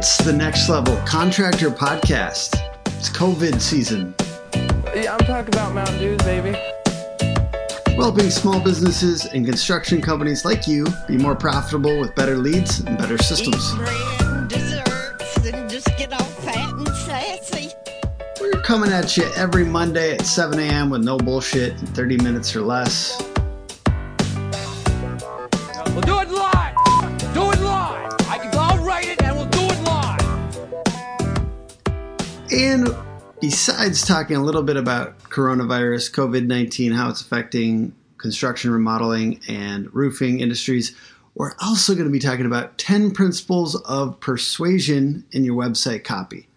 It's the next level contractor podcast. It's COVID season. Yeah, I'm talking about Mountain Dews, baby. We're helping small businesses and construction companies like you be more profitable with better leads and better systems. And and just get all fat and sassy. We're coming at you every Monday at 7 a.m. with no bullshit in 30 minutes or less. We'll do it live. And besides talking a little bit about coronavirus, COVID 19, how it's affecting construction, remodeling, and roofing industries, we're also going to be talking about 10 principles of persuasion in your website copy.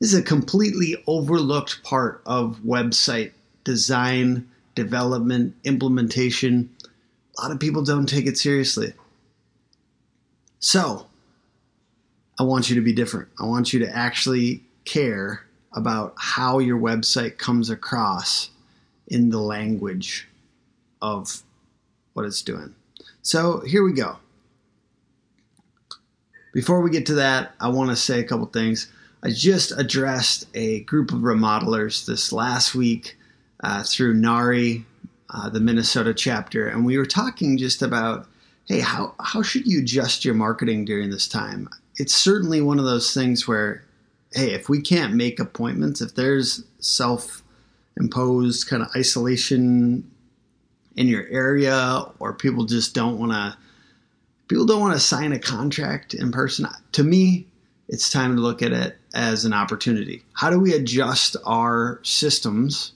This is a completely overlooked part of website design, development, implementation. A lot of people don't take it seriously. So, I want you to be different. I want you to actually care about how your website comes across in the language of what it's doing. So here we go. Before we get to that, I want to say a couple things. I just addressed a group of remodelers this last week uh, through NARI, uh, the Minnesota chapter, and we were talking just about hey, how, how should you adjust your marketing during this time? It's certainly one of those things where hey, if we can't make appointments, if there's self imposed kind of isolation in your area, or people just don't want to, people don't want to sign a contract in person, to me, it's time to look at it as an opportunity. How do we adjust our systems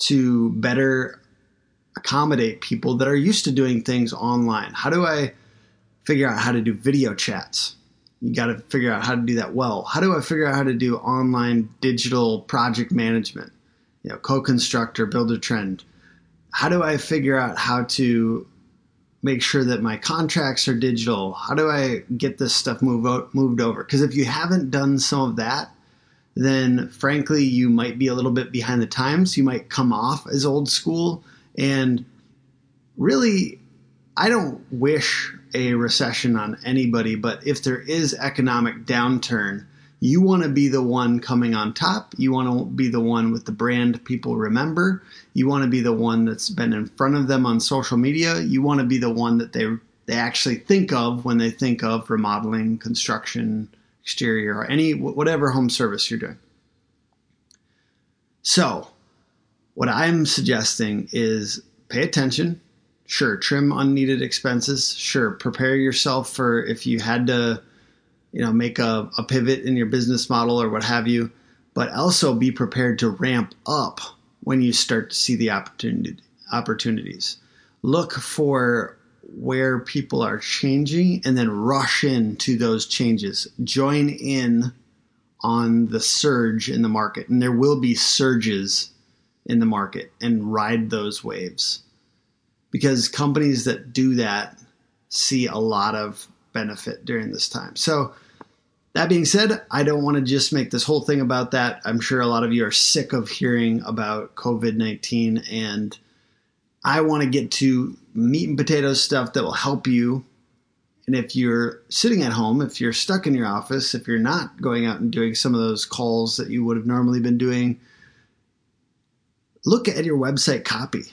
to better accommodate people that are used to doing things online? How do I figure out how to do video chats? You got to figure out how to do that well. How do I figure out how to do online digital project management? You know, co-constructor, trend. How do I figure out how to make sure that my contracts are digital? How do I get this stuff move out, moved over? Because if you haven't done some of that, then frankly, you might be a little bit behind the times. You might come off as old school. And really, I don't wish a recession on anybody, but if there is economic downturn, you want to be the one coming on top. You want to be the one with the brand people remember. You want to be the one that's been in front of them on social media. You want to be the one that they they actually think of when they think of remodeling, construction, exterior, or any whatever home service you're doing. So, what I'm suggesting is pay attention, Sure, trim unneeded expenses. Sure, prepare yourself for if you had to, you know, make a, a pivot in your business model or what have you. But also be prepared to ramp up when you start to see the opportunity opportunities. Look for where people are changing and then rush into those changes. Join in on the surge in the market. And there will be surges in the market and ride those waves because companies that do that see a lot of benefit during this time. So, that being said, I don't want to just make this whole thing about that. I'm sure a lot of you are sick of hearing about COVID 19, and I want to get to meat and potatoes stuff that will help you. And if you're sitting at home, if you're stuck in your office, if you're not going out and doing some of those calls that you would have normally been doing, look at your website copy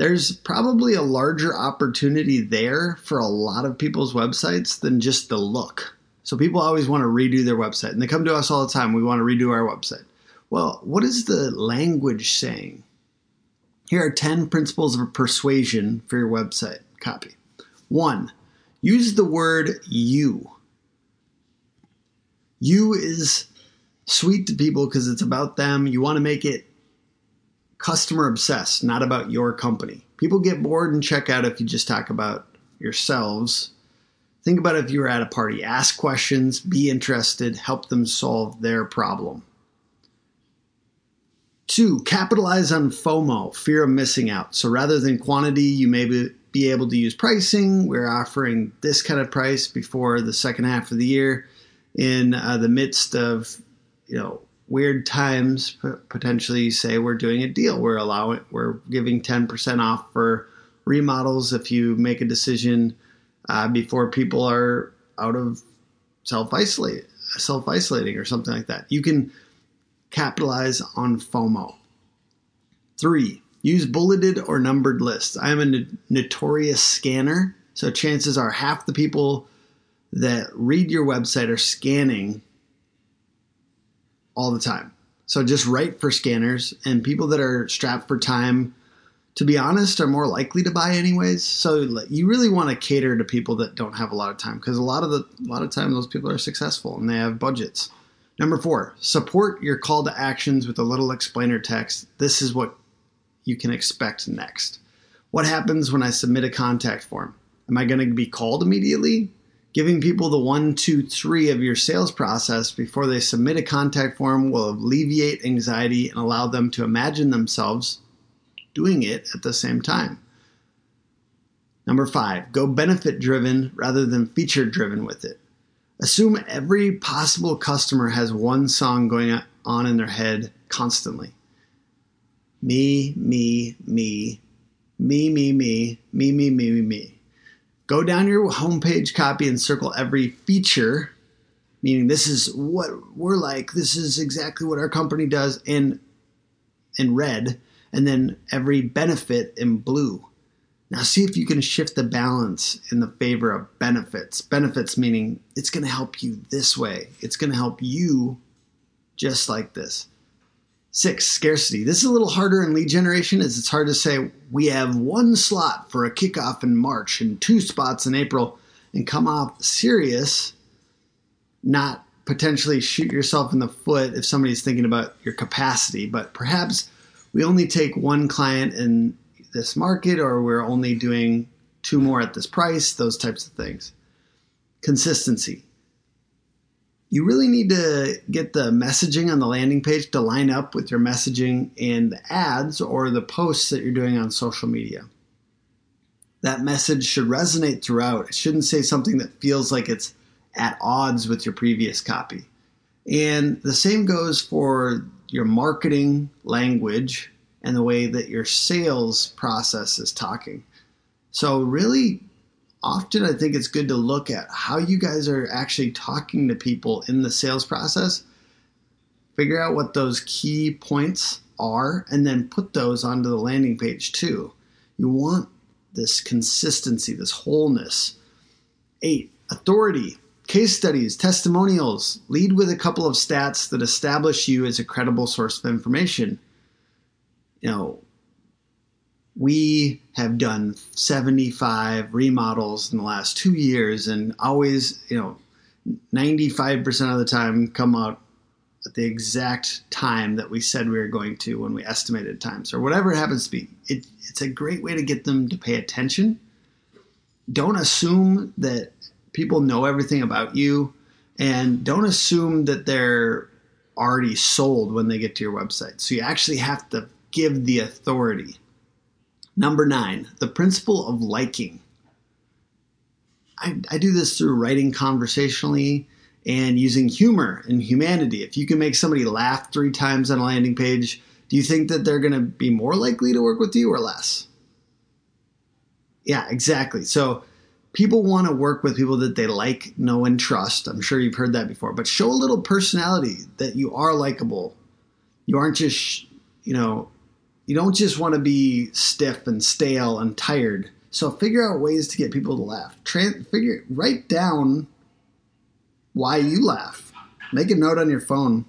there's probably a larger opportunity there for a lot of people's websites than just the look. So people always want to redo their website and they come to us all the time. We want to redo our website. Well, what is the language saying? Here are 10 principles of persuasion for your website copy. One, use the word you. You is sweet to people because it's about them. You want to make it customer obsessed, not about your company. People get bored and check out if you just talk about yourselves. Think about if you were at a party. Ask questions, be interested, help them solve their problem. Two, capitalize on FOMO, fear of missing out. So rather than quantity, you may be able to use pricing. We're offering this kind of price before the second half of the year in uh, the midst of, you know, weird times potentially say we're doing a deal we're allowing we're giving 10% off for remodels if you make a decision uh, before people are out of self isolate, self isolating, or something like that. You can capitalize on FOMO. Three, use bulleted or numbered lists. I am a no- notorious scanner, so chances are half the people that read your website are scanning all the time. So just write for scanners and people that are strapped for time, to be honest, are more likely to buy anyways. So you really want to cater to people that don't have a lot of time because a lot of the a lot of time those people are successful and they have budgets. Number four, support your call to actions with a little explainer text. This is what you can expect next. What happens when I submit a contact form? Am I going to be called immediately? Giving people the one, two, three of your sales process before they submit a contact form will alleviate anxiety and allow them to imagine themselves doing it at the same time. Number five, go benefit driven rather than feature driven with it. Assume every possible customer has one song going on in their head constantly. Me, me, me, me, me, me, me, me, me, me, me. Go down your homepage copy and circle every feature, meaning this is what we're like, this is exactly what our company does in in red, and then every benefit in blue. Now see if you can shift the balance in the favor of benefits. Benefits meaning it's going to help you this way. It's going to help you just like this. Six, scarcity. This is a little harder in lead generation as it's hard to say we have one slot for a kickoff in March and two spots in April and come off serious, not potentially shoot yourself in the foot if somebody's thinking about your capacity, but perhaps we only take one client in this market or we're only doing two more at this price, those types of things. Consistency you really need to get the messaging on the landing page to line up with your messaging in the ads or the posts that you're doing on social media. That message should resonate throughout. It shouldn't say something that feels like it's at odds with your previous copy. And the same goes for your marketing language and the way that your sales process is talking. So, really often I think it's good to look at how you guys are actually talking to people in the sales process, figure out what those key points are, and then put those onto the landing page too. You want this consistency, this wholeness. Eight, authority. Case studies, testimonials, lead with a couple of stats that establish you as a credible source of information. You know, we have done 75 remodels in the last two years and always, you know, 95% of the time come out at the exact time that we said we were going to when we estimated times or whatever it happens to be. It, it's a great way to get them to pay attention. Don't assume that people know everything about you and don't assume that they're already sold when they get to your website. So you actually have to give the authority. Number nine, the principle of liking. I, I, do this through writing conversationally and using humor and humanity. If you can make somebody laugh three times on a landing page, do you think that they're going to be more likely to work with you or less? Yeah, exactly. So people want to work with people that they like, know, and trust. I'm sure you've heard that before, but show a little personality that you are likable. You aren't just, you know, you don't just want to be stiff and stale and tired. So figure out ways to get people to laugh. Figure write down why you laugh. Make a note on your phone.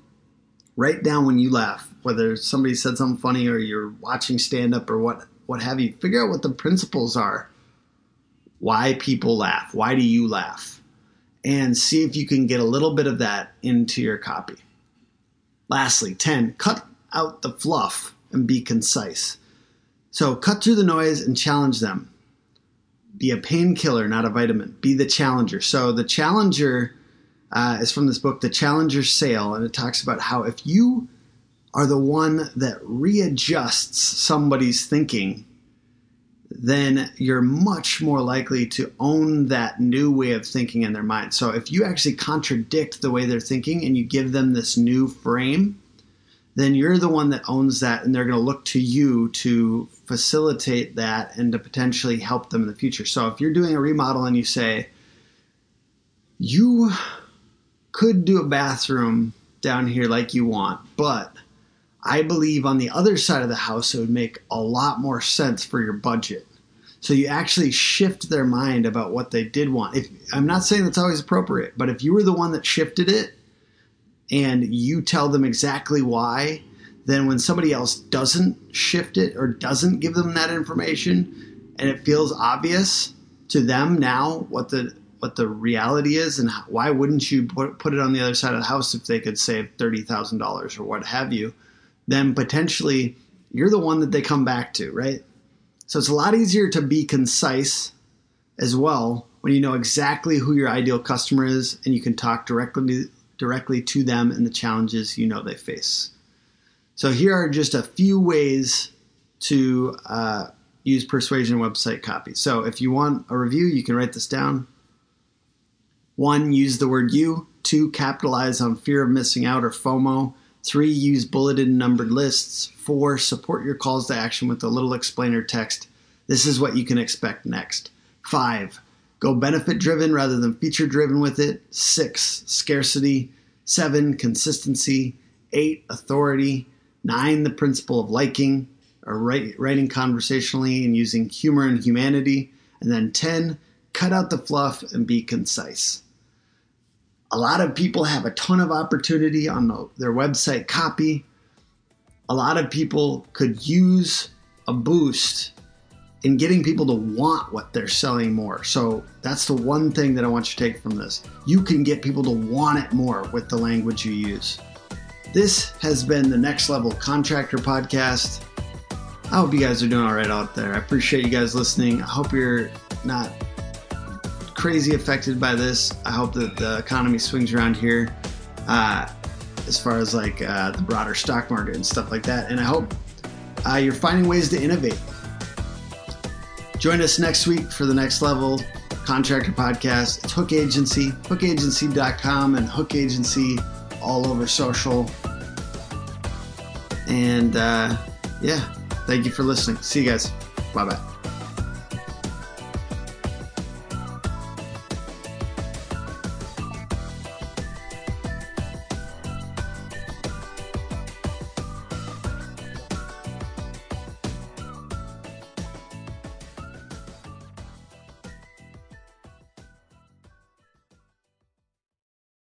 Write down when you laugh, whether somebody said something funny or you're watching stand up or what what have you. Figure out what the principles are. Why people laugh. Why do you laugh? And see if you can get a little bit of that into your copy. Lastly, 10, cut out the fluff and be concise. So cut through the noise and challenge them. Be a painkiller, not a vitamin. Be the challenger. So the challenger uh, is from this book, The Challenger Sale, and it talks about how if you are the one that readjusts somebody's thinking, then you're much more likely to own that new way of thinking in their mind. So if you actually contradict the way they're thinking and you give them this new frame, then you're the one that owns that and they're going to look to you to facilitate that and to potentially help them in the future. So if you're doing a remodel and you say, you could do a bathroom down here like you want, but I believe on the other side of the house it would make a lot more sense for your budget. So you actually shift their mind about what they did want. If I'm not saying that's always appropriate, but if you were the one that shifted it and you tell them exactly why, then when somebody else doesn't shift it or doesn't give them that information and it feels obvious to them now what the what the reality is and why wouldn't you put, put it on the other side of the house if they could save $30,000 or what have you then potentially you're the one that they come back to right? So it's a lot easier to be concise as well when you know exactly who your ideal customer is and you can talk directly directly to them and the challenges you know they face so here are just a few ways to uh, use persuasion website copy. So if you want a review, you can write this down. One, use the word you. Two, capitalize on fear of missing out or FOMO. Three, use bulleted and numbered lists. Four, support your calls to action with a little explainer text. This is what you can expect next. Five, go benefit driven rather than feature driven with it. Six, scarcity. Seven, consistency. Eight, authority. Nine, the principle of liking or write, writing conversationally and using humor and humanity. And then 10, cut out the fluff and be concise. A lot of people have a ton of opportunity on the, their website copy. A lot of people could use a boost in getting people to want what they're selling more. So that's the one thing that I want you to take from this. You can get people to want it more with the language you use. This has been the Next Level Contractor Podcast. I hope you guys are doing all right out there. I appreciate you guys listening. I hope you're not crazy affected by this. I hope that the economy swings around here uh, as far as like uh, the broader stock market and stuff like that. And I hope uh, you're finding ways to innovate. Join us next week for the Next Level Contractor Podcast. It's Hook Agency, hookagency.com, and Hook Agency all over social. And uh, yeah, thank you for listening. See you guys. Bye bye.